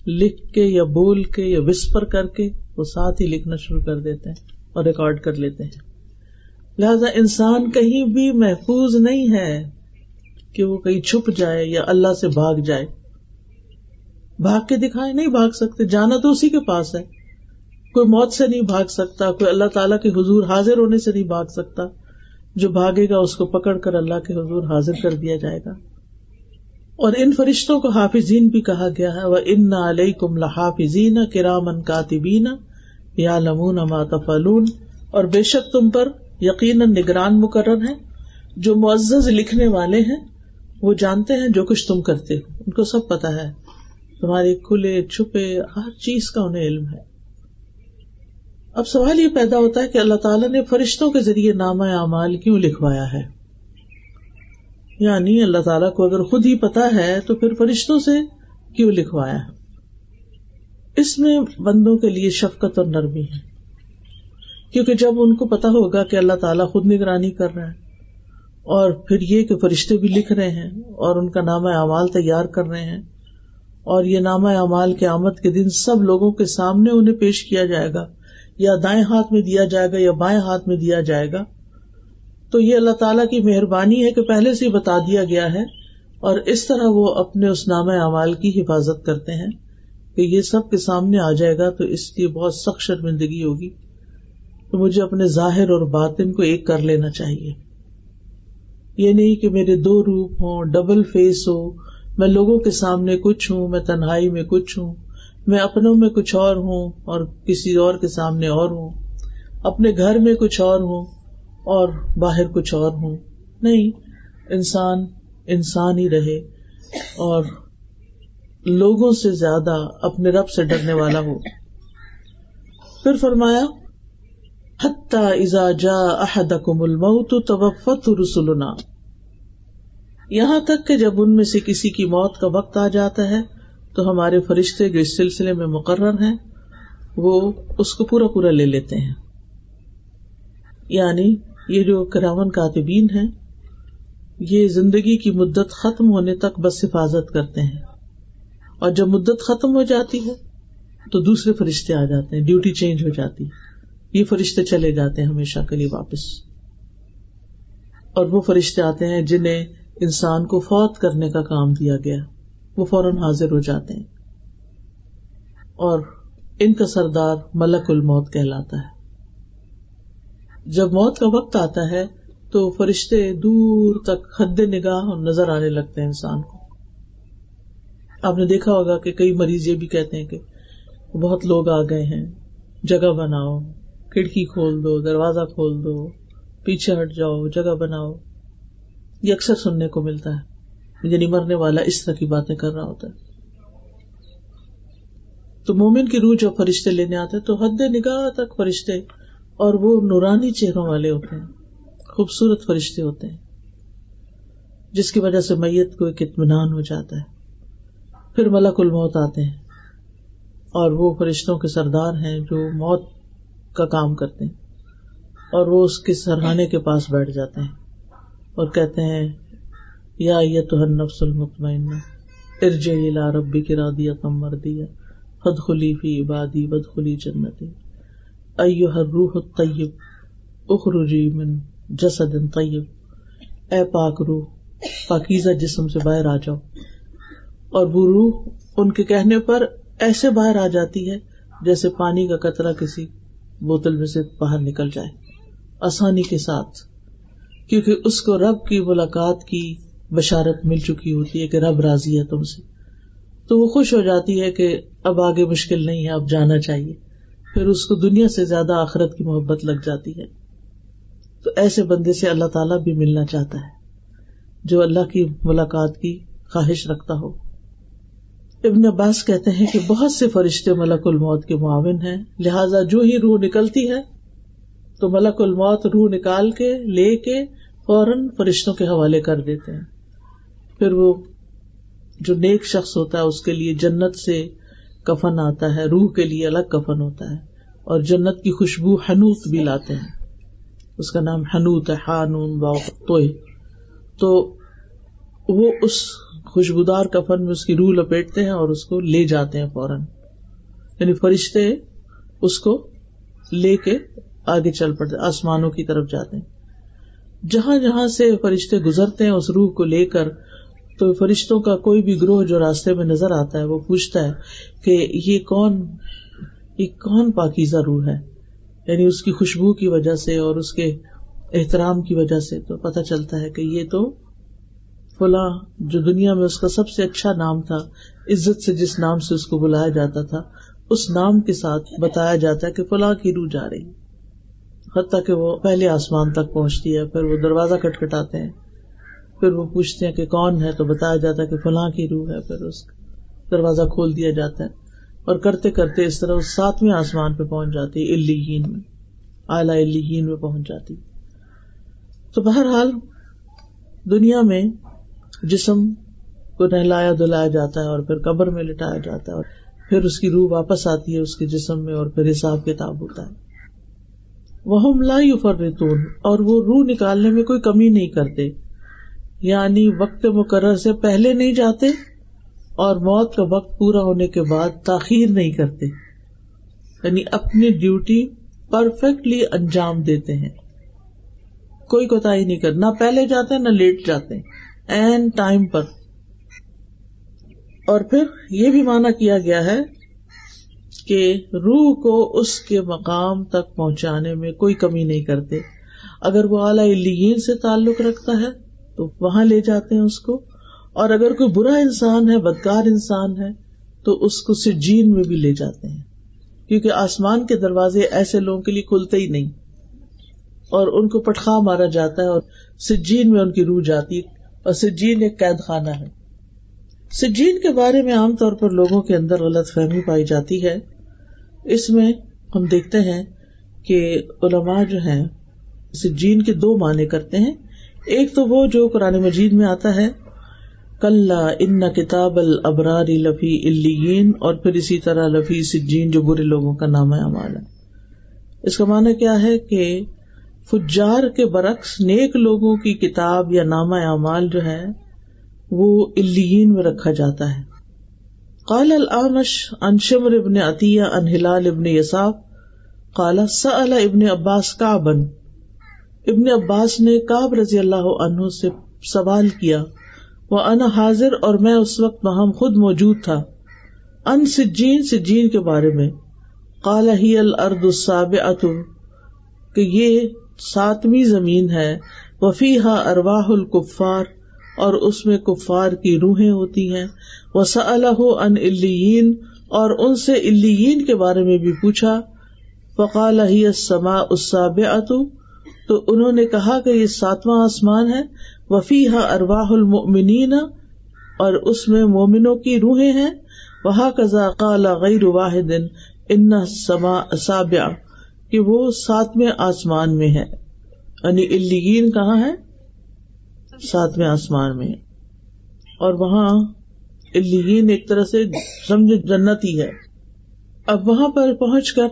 لکھ کے یا بول کے یا وسپر کر کے، وہ ساتھ ہی لکھنا شروع کر دیتے ہیں اور ریکارڈ کر لیتے ہیں۔ لہذا انسان کہیں بھی محفوظ نہیں ہے کہ وہ کہیں چھپ جائے یا اللہ سے بھاگ جائے۔ بھاگ کے دکھائے، نہیں بھاگ سکتے، جانا تو اسی کے پاس ہے۔ کوئی موت سے نہیں بھاگ سکتا، کوئی اللہ تعالیٰ کے حضور حاضر ہونے سے نہیں بھاگ سکتا۔ جو بھاگے گا، اس کو پکڑ کر اللہ کے حضور حاضر کر دیا جائے گا۔ اور ان فرشتوں کو حافظین بھی کہا گیا ہے وہ ان علیہ کم لحافظین کرامن کاتبین یا لمون ماتفلون اور بے شک تم پر یقیناً نگران مقرر ہے جو معزز لکھنے والے ہیں، وہ جانتے ہیں جو کچھ تم کرتے ہو۔ ان کو سب پتا ہے۔ تمہارے کھلے چھپے ہر چیز کا انہیں علم ہے۔ اب سوال یہ پیدا ہوتا ہے کہ اللہ تعالیٰ نے فرشتوں کے ذریعے نامہ اعمال کیوں لکھوایا ہے؟ یعنی اللہ تعالیٰ کو اگر خود ہی پتا ہے تو پھر فرشتوں سے کیوں لکھوایا ہے؟ اس میں بندوں کے لیے شفقت اور نرمی ہے۔ کیونکہ جب ان کو پتا ہوگا کہ اللہ تعالیٰ خود نگرانی کر رہا ہے اور پھر یہ کہ فرشتے بھی لکھ رہے ہیں اور ان کا نامہ اعمال تیار کر رہے ہیں اور یہ نامہ اعمال کے آمد کے دن سب لوگوں کے سامنے انہیں پیش کیا جائے گا یا دائیں ہاتھ میں دیا جائے گا یا بائیں ہاتھ میں دیا جائے گا۔ تو یہ اللہ تعالیٰ کی مہربانی ہے کہ پہلے سے ہی بتا دیا گیا ہے اور اس طرح وہ اپنے اس نامہ اعمال کی حفاظت کرتے ہیں کہ یہ سب کے سامنے آ جائے گا تو اس کی بہت سخت شرمندگی ہوگی۔ تو مجھے اپنے ظاہر اور باطن کو ایک کر لینا چاہیے۔ یہ نہیں کہ میرے دو روپ ہوں، ڈبل فیس ہو، میں لوگوں کے سامنے کچھ ہوں، میں تنہائی میں کچھ ہوں۔ میں اپنوں میں کچھ اور ہوں اور کسی اور کے سامنے اور ہوں۔ اپنے گھر میں کچھ اور ہوں اور باہر کچھ اور ہوں۔ نہیں، انسان انسان ہی رہے اور لوگوں سے زیادہ اپنے رب سے ڈرنے والا ہو۔ پھر فرمایا ازا جا الموت توفت رسولنا یہاں تک کہ جب ان میں سے کسی کی موت کا وقت آ جاتا ہے تو ہمارے فرشتے جو اس سلسلے میں مقرر ہیں، وہ اس کو پورا پورا لے لیتے ہیں۔ یعنی یہ جو کراون کاتبین ہیں، یہ زندگی کی مدت ختم ہونے تک بس حفاظت کرتے ہیں۔ اور جب مدت ختم ہو جاتی ہے، تو دوسرے فرشتے آ جاتے ہیں، ڈیوٹی چینج ہو جاتی ہے۔ یہ فرشتے چلے جاتے ہیں ہمیشہ کے لیے واپس۔ اور وہ فرشتے آتے ہیں جنہیں انسان کو فوت کرنے کا کام دیا گیا۔ وہ فوراً حاضر ہو جاتے ہیں اور ان کا سردار ملک الموت کہلاتا ہے۔ جب موت کا وقت آتا ہے تو فرشتے دور تک حد نگاہ نظر آنے لگتے ہیں انسان کو۔ آپ نے دیکھا ہوگا کہ کئی مریض یہ بھی کہتے ہیں کہ بہت لوگ آ گئے ہیں، جگہ بناؤ، کھڑکی کھول دو، دروازہ کھول دو، پیچھے ہٹ جاؤ، جگہ بناؤ۔ یہ اکثر سننے کو ملتا ہے۔ یعنی مرنے والا اس طرح کی باتیں کر رہا ہوتا ہے۔ تو مومن کی روح جب فرشتے لینے آتے تو حد نگاہ تک فرشتے اور وہ نورانی چہروں والے ہوتے ہیں، خوبصورت فرشتے ہوتے ہیں، جس کی وجہ سے میت کو ایک اطمینان ہو جاتا ہے۔ پھر ملک الموت آتے ہیں اور وہ فرشتوں کے سردار ہیں جو موت کا کام کرتے ہیں اور وہ اس کے سرحانے کے پاس بیٹھ جاتے ہیں اور کہتے ہیں یا یہ تو نفس المطمئن ارج لا ربی کی رادیا کم مر دیا خد خلی فی عبادی بد خلی جنتی۔ ایو ہر روح طیب اخرجی من جسد طیب۔ اے پاک روح، پاکیزہ جسم سے باہر آ جاؤ۔ اور وہ روح ان کے کہنے پر ایسے باہر آ جاتی ہے جیسے پانی کا قطرہ کسی بوتل میں سے باہر نکل جائے، آسانی کے ساتھ۔ کیونکہ اس کو رب کی ملاقات کی بشارت مل چکی ہوتی ہے کہ رب راضی ہے تم سے۔ تو وہ خوش ہو جاتی ہے کہ اب آگے مشکل نہیں ہے، اب جانا چاہیے۔ پھر اس کو دنیا سے زیادہ آخرت کی محبت لگ جاتی ہے۔ تو ایسے بندے سے اللہ تعالیٰ بھی ملنا چاہتا ہے، جو اللہ کی ملاقات کی خواہش رکھتا ہو۔ ابن عباس کہتے ہیں کہ بہت سے فرشتے ملک الموت کے معاون ہیں، لہذا جو ہی روح نکلتی ہے، تو ملک الموت روح نکال کے لے کے فوراً فرشتوں کے حوالے کر دیتے ہیں۔ پھر وہ جو نیک شخص ہوتا ہے، اس کے لیے جنت سے کفن آتا ہے، روح کے لیے الگ کفن ہوتا ہے، اور جنت کی خوشبو حنوت بھی لاتے ہیں۔ اس کا نام حنوت ہے ہانون تو وہ اس خوشبودار کفن میں اس کی روح لپیٹتے ہیں اور اس کو لے جاتے ہیں فوراً۔ یعنی فرشتے اس کو لے کے آگے چل پڑتے، آسمانوں کی طرف جاتے ہیں۔ جہاں جہاں سے فرشتے گزرتے ہیں، اس روح کو لے کر تو فرشتوں کا کوئی بھی گروہ جو راستے میں نظر آتا ہے، وہ پوچھتا ہے کہ یہ کون یہ کون پاکیزہ روح ہے؟ یعنی اس کی خوشبو کی وجہ سے اور اس کے احترام کی وجہ سے تو پتا چلتا ہے کہ یہ تو فلاں، جو دنیا میں اس کا سب سے اچھا نام تھا، عزت سے جس نام سے اس کو بلایا جاتا تھا، اس نام کے ساتھ بتایا جاتا ہے کہ فلاں کی روح جا رہی۔ حتیٰ کہ وہ پہلے آسمان تک پہنچتی ہے، پھر وہ دروازہ کٹکھٹاتے ہیں۔ پھر وہ پوچھتے ہیں کہ کون ہے تو بتایا جاتا ہے کہ فلاں کی روح ہے، پھر اس دروازہ کھول دیا جاتا ہے۔ اور کرتے کرتے اس طرح ساتویں آسمان پہ پہنچ جاتی الین میں، اعلی الین میں پہنچ جاتی۔ تو بہرحال دنیا میں جسم کو نہلایا دلایا جاتا ہے اور پھر قبر میں لٹایا جاتا ہے اور پھر اس کی روح واپس آتی ہے اس کے جسم میں اور پھر حساب کتاب ہوتا ہے۔ وہ لا فرتون اور وہ روح نکالنے میں کوئی کمی نہیں کرتے۔ یعنی وقت مقرر سے پہلے نہیں جاتے اور موت کا وقت پورا ہونے کے بعد تاخیر نہیں کرتے۔ یعنی اپنی ڈیوٹی پرفیکٹلی انجام دیتے ہیں۔ کوئی کوتا ہی نہیں کر نہ پہلے جاتے نہ لیٹ جاتے این ٹائم پر۔ اور پھر یہ بھی مانا کیا گیا ہے کہ روح کو اس کے مقام تک پہنچانے میں کوئی کمی نہیں کرتے۔ اگر وہ اعلی سے تعلق رکھتا ہے تو وہاں لے جاتے ہیں اس کو۔ اور اگر کوئی برا انسان ہے، بدکار انسان ہے، تو اس کو سجین میں بھی لے جاتے ہیں۔ کیونکہ آسمان کے دروازے ایسے لوگوں کے لیے کھلتے ہی نہیں۔ اور ان کو پٹخا مارا جاتا ہے اور سجین میں ان کی روح جاتی اور سجین ایک قید خانہ ہے۔ سجین کے بارے میں عام طور پر لوگوں کے اندر غلط فہمی پائی جاتی ہے۔ اس میں ہم دیکھتے ہیں کہ علماء جو ہیں سجین کے دو معنی کرتے ہیں۔ ایک تو وہ جو قرآن مجید میں آتا ہے کل ان کتاب البراری لفی الین اور پھر اسی طرح لفی سجین، جو برے لوگوں کا نام ہے اس کا معنی کیا ہے کہ فجار کے برعکس نیک لوگوں کی کتاب یا نامہ اعمال جو ہے، وہ الین میں رکھا جاتا ہے۔ قال العمش ان شمر ابن عطیہ ان ہلال ابن یساف قال سأل ابن عباس کا بن ابن عباس نے کاب رضی اللہ عنہ سے سوال کیا، وہ ان حاضر اور میں اس وقت وہاں خود موجود تھا۔ ان سجین سجین کے بارے میں۔ کالا ہی الرد الصاب کہ یہ ساتویں زمین ہے۔ وفی ہا ارواہ الکفار، اور اس میں کفار کی روحیں ہوتی ہیں۔ وہ صلاح ان الین اور ان سے الین کے بارے میں بھی پوچھا۔ فقال، ہی سما اساب تو انہوں نے کہا کہ یہ ساتواں آسمان ہے۔ وفی ہا ارواہ المنین اور اس میں مومنوں کی روحیں ہیں۔ وہاں کزا کالا غیر واحد، ان سابیا کہ وہ ساتویں آسمان میں ہے یعنی الین کہاں ہے ساتویں آسمان میں۔ اور وہاں الین ایک طرح سے سمجھ جنت ہی ہے۔ اب وہاں پر پہنچ کر،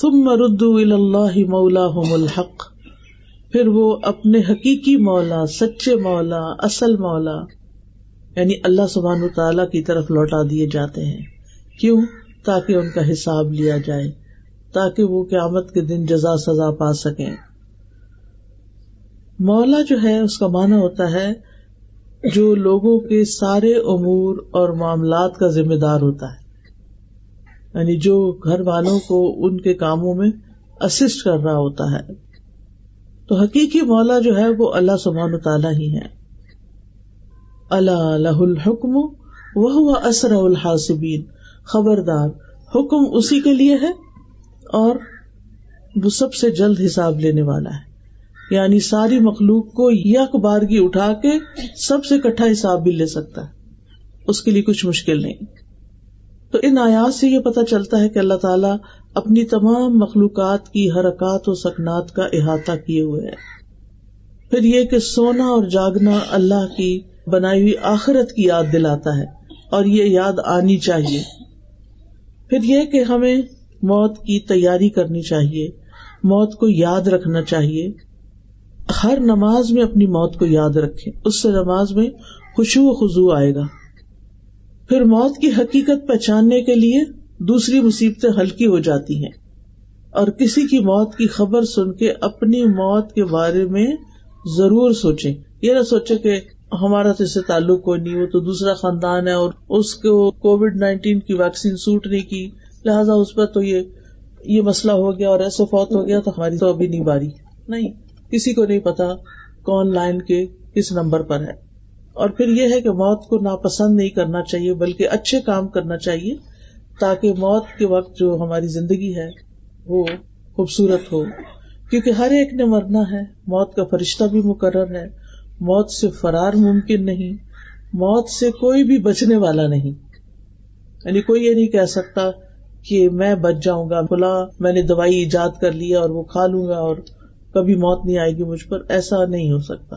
ثم ردو اللہ مولا الحق۔ پھر وہ اپنے حقیقی مولا، سچے مولا، اصل مولا یعنی اللہ سبحان و تعالی کی طرف لوٹا دیے جاتے ہیں۔ کیوں؟ تاکہ ان کا حساب لیا جائے، تاکہ وہ قیامت کے دن جزا سزا پا سکیں۔ مولا جو ہے، اس کا مانا ہوتا ہے جو لوگوں کے سارے امور اور معاملات کا ذمہ دار ہوتا ہے۔ یعنی جو گھر والوں کو ان کے کاموں میں اسسٹ کر رہا ہوتا ہے۔ تو حقیقی مولا جو ہے وہ اللہ سبحان تعالیٰ ہی ہے۔ اللہ الحکم وہ اسر الحاصبین خبردار، حکم اسی کے لیے ہے اور وہ سب سے جلد حساب لینے والا ہے۔ یعنی ساری مخلوق کو یک بارگی اٹھا کے سب سے کٹھا حساب بھی لے سکتا ہے۔ اس کے لیے کچھ مشکل نہیں۔ تو ان آیات سے یہ پتا چلتا ہے کہ اللہ تعالیٰ اپنی تمام مخلوقات کی حرکات و سکنات کا احاطہ کیے ہوئے ہے پھر یہ کہ سونا اور جاگنا اللہ کی بنائی ہوئی آخرت کی یاد دلاتا ہے اور یہ یاد آنی چاہیے۔ پھر یہ کہ ہمیں موت کی تیاری کرنی چاہیے، موت کو یاد رکھنا چاہیے۔ ہر نماز میں اپنی موت کو یاد رکھے اس سے نماز میں خوشو و خزو آئے گا۔ پھر موت کی حقیقت پہچاننے کے لیے دوسری مصیبتیں ہلکی ہو جاتی ہیں۔ اور کسی کی موت کی خبر سن کے اپنی موت کے بارے میں ضرور سوچے یہ نہ سوچے کہ ہمارا تو اس سے تعلق کوئی نہیں، وہ تو دوسرا خاندان ہے اور اس کو کووڈ نائنٹین کی ویکسین سوٹ نہیں کی۔ لہٰذا اس پر تو یہ یہ مسئلہ ہو گیا اور ایسے فوت ہو گیا تو ہماری تو ابھی نہیں باری۔ نہیں، کسی کو نہیں پتا کون لائن کے کس نمبر پر ہے۔ اور پھر یہ ہے کہ موت کو ناپسند نہیں کرنا چاہیے، بلکہ اچھے کام کرنا چاہیے۔ تاکہ موت کے وقت جو ہماری زندگی ہے، وہ خوبصورت ہو۔ کیونکہ ہر ایک نے مرنا ہے، موت کا فرشتہ بھی مقرر ہے۔ موت سے فرار ممکن نہیں، موت سے کوئی بھی بچنے والا نہیں۔ یعنی کوئی یہ نہیں کہہ سکتا کہ میں بچ جاؤں گا، بلا میں نے دوائی ایجاد کر لیا اور وہ کھا لوں گا اور کبھی موت نہیں آئے گی مجھ پر، ایسا نہیں ہو سکتا۔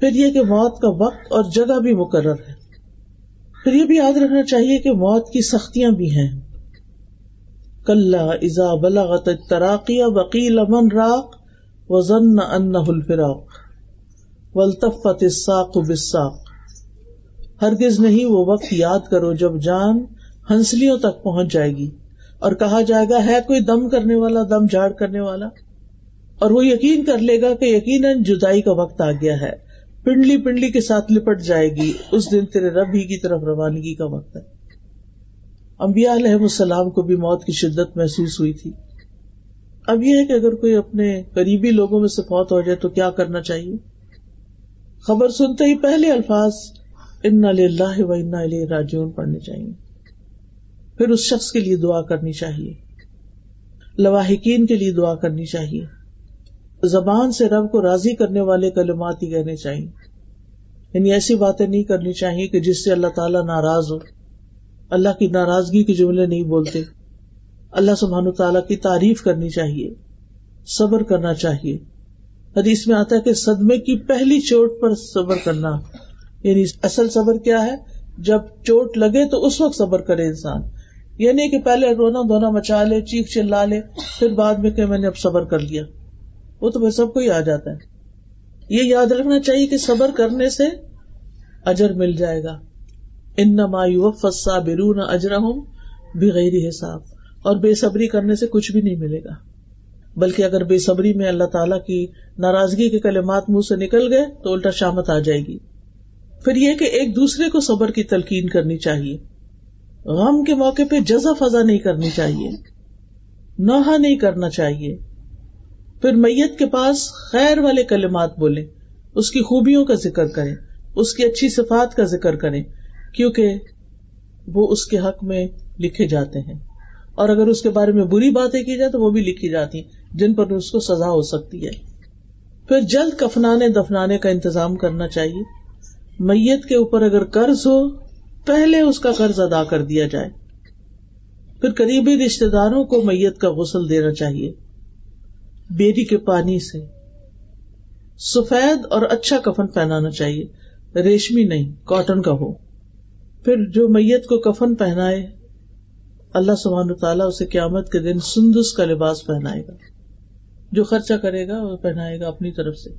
پھر یہ کہ موت کا وقت اور جگہ بھی مقرر ہے۔ پھر یہ بھی یاد رکھنا چاہیے کہ موت کی سختیاں بھی ہیں۔ کل ازا بلاغت تراقی وکیل امن راک وزن ان الفراق ولطفت الساق بساق ہرگز نہیں وہ وقت یاد کرو جب جان ہنسلیوں تک پہنچ جائے گی اور کہا جائے گا، ہے کوئی دم کرنے والا، دم جھاڑ کرنے والا؟ اور وہ یقین کر لے گا کہ یقیناً جدائی کا وقت آ گیا ہے۔ پنڈلی پنڈلی کے ساتھ لپٹ جائے گی۔ اس دن تیرے رب ہی کی طرف روانگی کا وقت ہے۔ امبیا علیہ السلام کو بھی موت کی شدت محسوس ہوئی تھی۔ اب یہ ہے کہ اگر کوئی اپنے قریبی لوگوں میں سے فوت ہو جائے تو کیا کرنا چاہیے؟ خبر سنتے ہی پہلے الفاظ ان اللہ و ان راجون پڑھنے چاہیے۔ پھر اس شخص کے لیے دعا کرنی چاہیے۔ لواحقین کے لیے دعا کرنی چاہیے۔ زبان سے رب کو راضی کرنے والے کلمات ہی کہنے چاہیے۔ یعنی ایسی باتیں نہیں کرنی چاہیے کہ جس سے اللہ تعالیٰ ناراض ہو۔ اللہ کی ناراضگی کے جملے نہیں بولتے۔ اللہ سبحان تعالیٰ کی تعریف کرنی چاہیے، صبر کرنا چاہیے۔ حدیث میں آتا ہے کہ صدمے کی پہلی چوٹ پر صبر کرنا۔ یعنی اصل صبر کیا ہے؟ جب چوٹ لگے تو اس وقت صبر کرے انسان۔ یہ نہیں کہ پہلے رونا دھونا مچا لے، چیخ چلا لے، پھر بعد میں کہ میں نے اب صبر کر لیا۔ وہ تو سب کو ہی آ جاتا ہے۔ یہ یاد رکھنا چاہیے کہ صبر کرنے سے اجر مل جائے گا۔ ان فسا برون اجرا ہوں بغیر حساب۔ اور بے صبری کرنے سے کچھ بھی نہیں ملے گا۔ بلکہ اگر بے صبری میں اللہ تعالیٰ کی ناراضگی کے کلمات منہ سے نکل گئے تو الٹا شامت آ جائے گی۔ پھر یہ کہ ایک دوسرے کو صبر کی تلقین کرنی چاہیے۔ غم کے موقع پہ جزا فضا نہیں کرنی چاہیے۔ نوحا نہیں کرنا چاہیے۔ پھر میت کے پاس خیر والے کلمات بولے اس کی خوبیوں کا ذکر کریں، اس کی اچھی صفات کا ذکر کریں، کیونکہ وہ اس کے حق میں لکھے جاتے ہیں۔ اور اگر اس کے بارے میں بری باتیں کی جائے تو وہ بھی لکھی جاتی ہیں، جن پر اس کو سزا ہو سکتی ہے۔ پھر جلد کفنانے دفنانے کا انتظام کرنا چاہیے۔ میت کے اوپر اگر قرض ہو، پہلے اس کا قرض ادا کر دیا جائے۔ پھر قریبی رشتے داروں کو میت کا غسل دینا چاہیے۔ بیری کے پانی سے۔ سفید اور اچھا کفن پہنانا چاہیے۔ ریشمی نہیں، کاٹن کا ہو۔ پھر جو میت کو کفن پہنائے، اللہ سبحان تعالیٰ اسے قیامت کے دن سندس کا لباس پہنائے گا۔ جو خرچہ کرے گا، وہ پہنائے گا اپنی طرف سے۔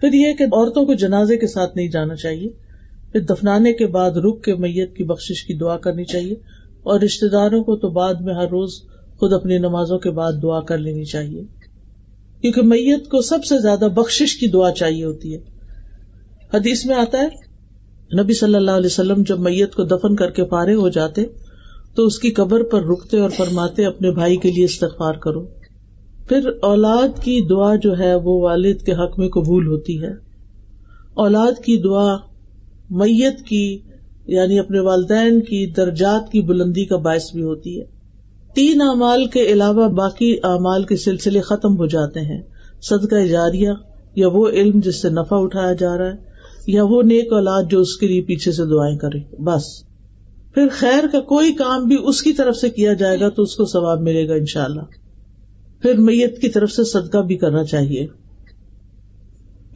پھر یہ کہ عورتوں کو جنازے کے ساتھ نہیں جانا چاہیے۔ پھر دفنانے کے بعد رک کے میت کی بخش کی دعا کرنی چاہیے۔ اور رشتے داروں کو تو بعد میں ہر روز خود اپنی نمازوں کے بعد دعا کر لینی چاہیے۔ کیونکہ میت کو سب سے زیادہ بخش کی دعا چاہیے ہوتی ہے۔ حدیث میں آتا ہے، نبی صلی اللہ علیہ وسلم جب میت کو دفن کر کے پارے ہو جاتے، تو اس کی قبر پر رکتے اور فرماتے، اپنے بھائی کے لیے استغفار کرو۔ پھر اولاد کی دعا جو ہے، وہ والد کے حق میں قبول ہوتی ہے۔ اولاد کی دعا میت کی یعنی اپنے والدین کی درجات کی بلندی کا باعث بھی ہوتی ہے۔ تین اعمال کے علاوہ باقی اعمال کے سلسلے ختم ہو جاتے ہیں۔ صدقہ جاریہ، یا وہ علم جس سے نفع اٹھایا جا رہا ہے، یا وہ نیک اولاد جو اس کے لیے پیچھے سے دعائیں کرے۔ بس۔ پھر خیر کا کوئی کام بھی اس کی طرف سے کیا جائے گا تو اس کو ثواب ملے گا ان شاء اللہ پھر میت کی طرف سے صدقہ بھی کرنا چاہیے۔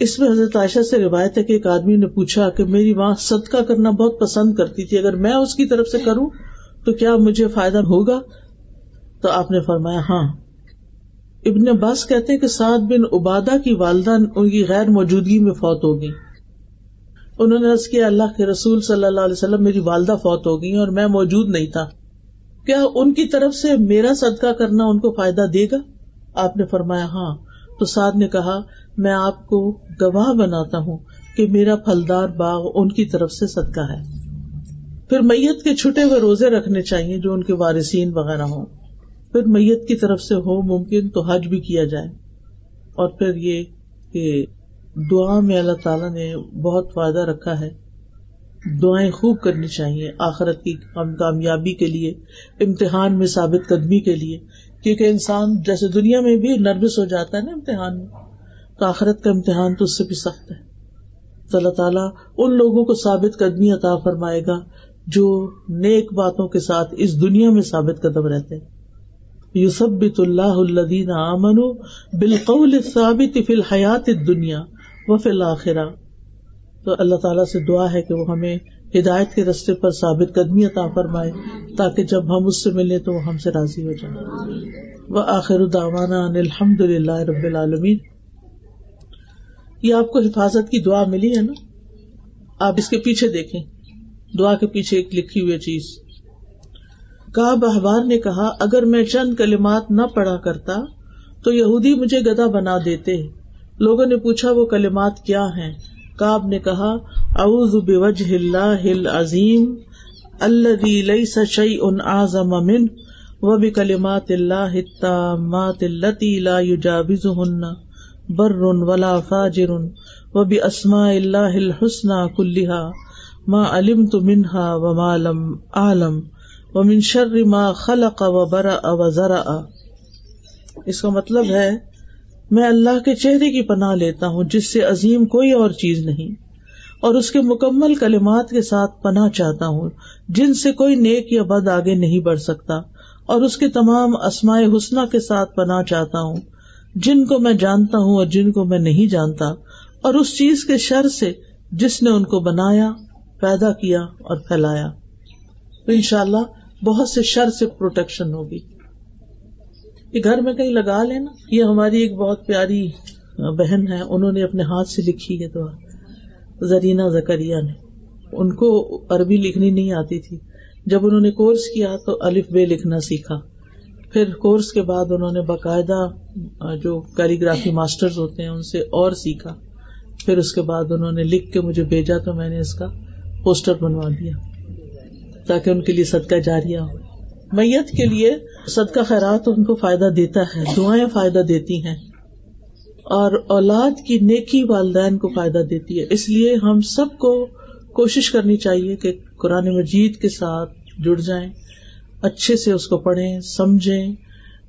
اس میں حضرت عائشہ سے روایت ہے کہ ایک آدمی نے پوچھا کہ میری ماں صدقہ کرنا بہت پسند کرتی تھی، اگر میں اس کی طرف سے کروں تو کیا مجھے فائدہ ہوگا؟ تو آپ نے فرمایا ہاں۔ ابن عباس کہتے کہ سعد بن عبادہ کی والدہ ان کی غیر موجودگی میں فوت ہوگی انہوں نے کیا، اللہ کے رسول صلی اللہ علیہ وسلم، میری والدہ فوت ہو گئی اور میں موجود نہیں تھا۔ کیا ان کی طرف سے میرا صدقہ کرنا ان کو فائدہ دے گا؟ آپ نے فرمایا ہاں۔ تو سعد نے کہا، میں آپ کو گواہ بناتا ہوں کہ میرا پھلدار باغ ان کی طرف سے صدقہ ہے۔ پھر میت کے چھٹے ہوئے روزے رکھنے چاہیے جو ان کے وارثین وغیرہ ہوں۔ پھر میت کی طرف سے ہو ممکن تو حج بھی کیا جائے۔ اور پھر یہ کہ دعا میں اللہ تعالیٰ نے بہت فائدہ رکھا ہے۔ دعائیں خوب کرنی چاہیے آخرت کی کامیابی کے لیے، امتحان میں ثابت قدمی کے لیے۔ کیونکہ انسان جیسے دنیا میں بھی نروس ہو جاتا ہے نا امتحان میں، تو آخرت کا امتحان تو اس سے بھی سخت ہے۔ تو اللہ تعالیٰ ان لوگوں کو ثابت قدمی عطا فرمائے گا جو نیک باتوں کے ساتھ اس دنیا میں ثابت قدم رہتے ہیں۔ یوسبت اللہ الدین امن بالقول ثابت فی الحیات دنیا و فی الآخرہ تو اللہ تعالیٰ سے دعا ہے کہ وہ ہمیں ہدایت کے رستے پر ثابت قدمی عطا فرمائے تاکہ جب ہم اس سے ملے تو وہ ہم سے راضی ہو جائے۔ وہ آخر داوانا الحمد للہ رب العالمین۔ یہ آپ کو حفاظت کی دعا ملی ہے نا؟ آپ اس کے پیچھے دیکھیں۔ دعا کے پیچھے ایک لکھی ہوئی چیز۔ کاب احبار نے کہا، اگر میں چند کلمات نہ پڑھا کرتا، تو یہودی مجھے گدا بنا دیتے۔ لوگوں نے پوچھا، وہ کلمات کیا ہیں؟ کاب نے کہا، اعوذ بوجہ اللہ العظیم الذي ليس شيء اعظم من وبكلمات الله التامات التي لا يجاوزهن بر ولا فاجر وباسماء الله الحسنى كلها ما علمت منها وما لم اعلم۔ وہ منشر ما خلق و برا و ذرا اس کا مطلب ہے، میں اللہ کے چہرے کی پناہ لیتا ہوں، جس سے عظیم کوئی اور چیز نہیں۔ اور اس کے مکمل کلمات کے ساتھ پناہ چاہتا ہوں، جن سے کوئی نیک یا بد آگے نہیں بڑھ سکتا۔ اور اس کے تمام اسماء حسنہ کے ساتھ پناہ چاہتا ہوں، جن کو میں جانتا ہوں اور جن کو میں نہیں جانتا۔ اور اس چیز کے شر سے جس نے ان کو بنایا، پیدا کیا اور پھیلایا۔ ان شاء اللہ بہت سے شر سے پروٹیکشن ہوگی۔ یہ گھر میں کہیں لگا لینا یہ ہماری ایک بہت پیاری بہن ہے، انہوں نے اپنے ہاتھ سے لکھی ہے دعا۔ زرینا زکریا نے۔ ان کو عربی لکھنی نہیں آتی تھی۔ جب انہوں نے کورس کیا تو الف بے لکھنا سیکھا۔ پھر کورس کے بعد انہوں نے باقاعدہ جو کیلیگرافی ماسٹر ہوتے ہیں، ان سے اور سیکھا۔ پھر اس کے بعد انہوں نے لکھ کے مجھے بھیجا تو میں نے اس کا پوسٹر بنوا دیا۔ تاکہ ان کے لیے صدقہ جاریا ہو۔ میت کے لیے صدقہ خیرات ان کو فائدہ دیتا ہے، دعائیں فائدہ دیتی ہیں۔ اور اولاد کی نیکی والدین کو فائدہ دیتی ہے۔ اس لیے ہم سب کو کوشش کرنی چاہیے کہ قرآن مجید کے ساتھ جڑ جائیں، اچھے سے اس کو پڑھیں، سمجھیں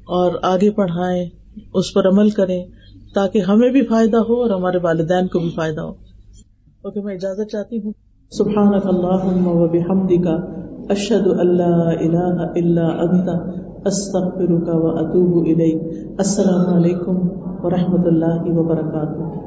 اور آگے پڑھائیں، اس پر عمل کریں تاکہ ہمیں بھی فائدہ ہو اور ہمارے والدین کو بھی فائدہ ہو۔ اوکے، میں اجازت چاہتی ہوں۔ سبحان اللہ و بحمدک۔ اشد اللہ الہ الا انت استغفرک و اتوب الیک السلام علیکم و رحمۃ اللہ وبرکاتہ